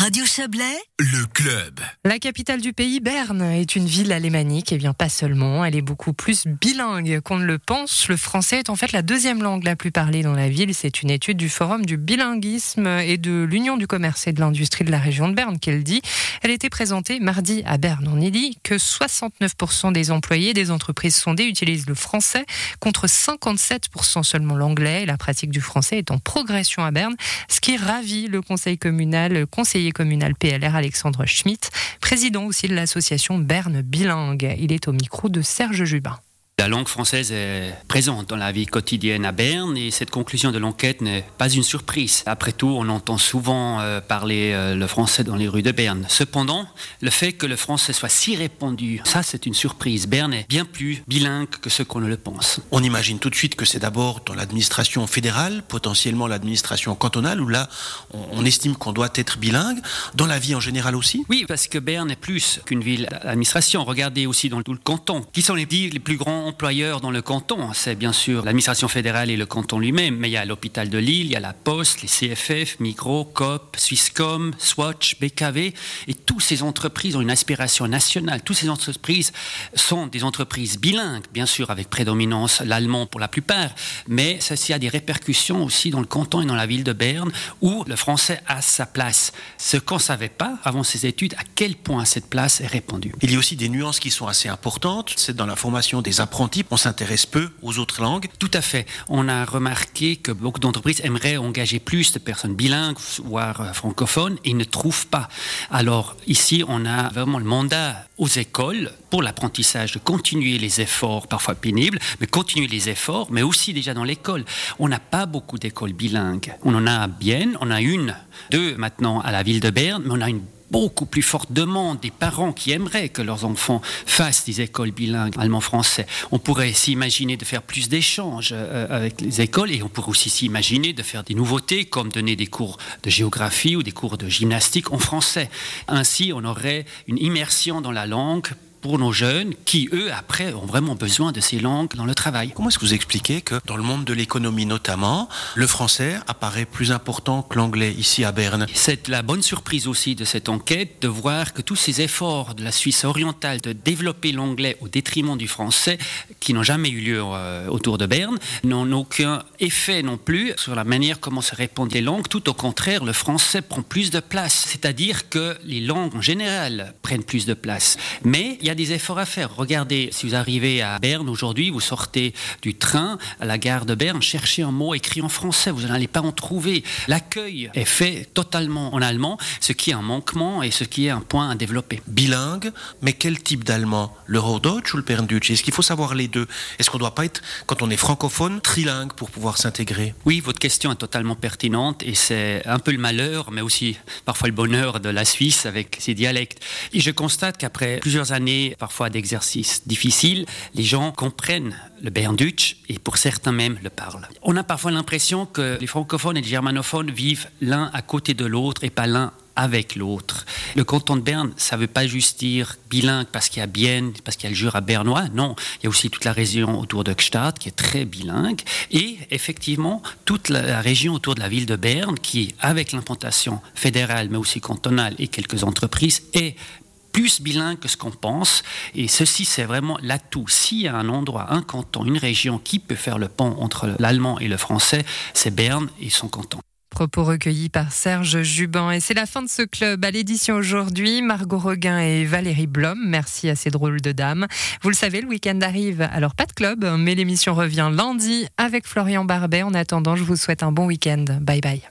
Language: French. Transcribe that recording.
Radio Chablais, le club. La capitale du pays, Berne, est une ville alémanique et bien pas seulement, elle est beaucoup plus bilingue qu'on ne le pense. Le français est en fait la deuxième langue la plus parlée dans la ville. C'est une étude du Forum du bilinguisme et de l'Union du commerce et de l'industrie de la région de Berne qu'elle dit. Elle était présentée mardi à Berne. On y dit que 69% des employés des entreprises sondées utilisent le français contre 57% seulement l'anglais. La pratique du français est en progression à Berne, ce qui ravit le conseil communal, le communal PLR Alexandre Schmitt, président aussi de l'association Berne Bilingue. Il est au micro de Serge Jubin. La langue française est présente dans la vie quotidienne à Berne et cette conclusion de l'enquête n'est pas une surprise. Après tout, on entend souvent euh, parler euh, le français dans les rues de Berne. Cependant, le fait que le français soit si répandu, ça c'est une surprise. Berne est bien plus bilingue que ce qu'on ne le pense. On imagine tout de suite que c'est d'abord dans l'administration fédérale, potentiellement l'administration cantonale, où là on, estime qu'on doit être bilingue. Dans la vie en général aussi? Oui, parce que Berne est plus qu'une ville d'administration. Regardez aussi dans tout le canton. Qui sont les villes les plus grands employeurs dans le canton. C'est bien sûr l'administration fédérale et le canton lui-même, mais il y a l'hôpital de Lille, il y a la Poste, les CFF, Migros, Coop, Swisscom, Swatch, BKV, et toutes ces entreprises ont une aspiration nationale. Toutes ces entreprises sont des entreprises bilingues, bien sûr, avec prédominance l'allemand pour la plupart, mais ceci a des répercussions aussi dans le canton et dans la ville de Berne, où le français a sa place. Ce qu'on ne savait pas avant ces études, à quel point cette place est répandue. Il y a aussi des nuances qui sont assez importantes. C'est dans la formation des on s'intéresse peu aux autres langues. Tout à fait. On a remarqué que beaucoup d'entreprises aimeraient engager plus de personnes bilingues, voire euh, francophones, et ne trouvent pas. Alors ici, on a vraiment le mandat aux écoles pour l'apprentissage de continuer les efforts, parfois pénibles, mais continuer les efforts, mais aussi déjà dans l'école. On n'a pas beaucoup d'écoles bilingues. On en a à on a une, deux maintenant à la ville de Berne, mais on a une beaucoup plus forte demande des parents qui aimeraient que leurs enfants fassent des écoles bilingues allemand-français. On pourrait s'imaginer de faire plus d'échanges euh, avec les écoles et on pourrait aussi s'imaginer de faire des nouveautés comme donner des cours de géographie ou des cours de gymnastique en français. Ainsi, on aurait une immersion dans la langue pour nos jeunes qui, eux, après, ont vraiment besoin de ces langues dans le travail. Comment est-ce que vous expliquez que dans le monde de l'économie notamment, le français apparaît plus important que l'anglais ici à Berne? C'est la bonne surprise aussi de cette enquête de voir que tous ces efforts de la Suisse orientale de développer l'anglais au détriment du français, qui n'ont jamais eu lieu euh, autour de Berne, n'ont aucun effet non plus sur la manière comment se répondent les langues. Tout au contraire, le français prend plus de place. C'est-à-dire que les langues en général prennent plus de place. Mais il y a des efforts à faire. Regardez, si vous arrivez à Berne aujourd'hui, vous sortez du train à la gare de Berne, cherchez un mot écrit en français, vous n'allez pas en trouver. L'accueil est fait totalement en allemand, ce qui est un manquement et ce qui est un point à développer. Bilingue, mais quel type d'allemand? Le Hochdeutsch ou le Berndeutsch Est-ce qu'il faut savoir les deux? Est-ce qu'on ne doit pas être, quand on est francophone, trilingue pour pouvoir s'intégrer? Oui, votre question est totalement pertinente et c'est un peu le malheur, mais aussi parfois le bonheur de la Suisse avec ses dialectes. Et je constate qu'après plusieurs années parfois d'exercices difficiles, les gens comprennent le Berndeutsch et pour certains même le parlent. On a parfois l'impression que les francophones et les germanophones vivent l'un à côté de l'autre et pas l'un avec l'autre. Le canton de Berne, ça ne veut pas juste dire bilingue parce qu'il y a Bienne, parce qu'il y a le Jura bernois. Non, il y a aussi toute la région autour de Gstaad qui est très bilingue. Et effectivement, toute la région autour de la ville de Berne qui, avec l'implantation fédérale, mais aussi cantonale et quelques entreprises, est plus bilingue que ce qu'on pense. Et ceci, c'est vraiment l'atout. S'il y a un endroit, un canton, une région qui peut faire le pont entre l'allemand et le français, c'est Berne et son canton. Propos recueillis par Serge Jubin. Et c'est la fin de ce club. À l'édition aujourd'hui, Margot Reguin et Valérie Blom. Merci à ces drôles de dames. Vous le savez, le week-end arrive. Alors, pas de club, mais l'émission revient lundi avec Florian Barbet. En attendant, je vous souhaite un bon week-end. Bye bye.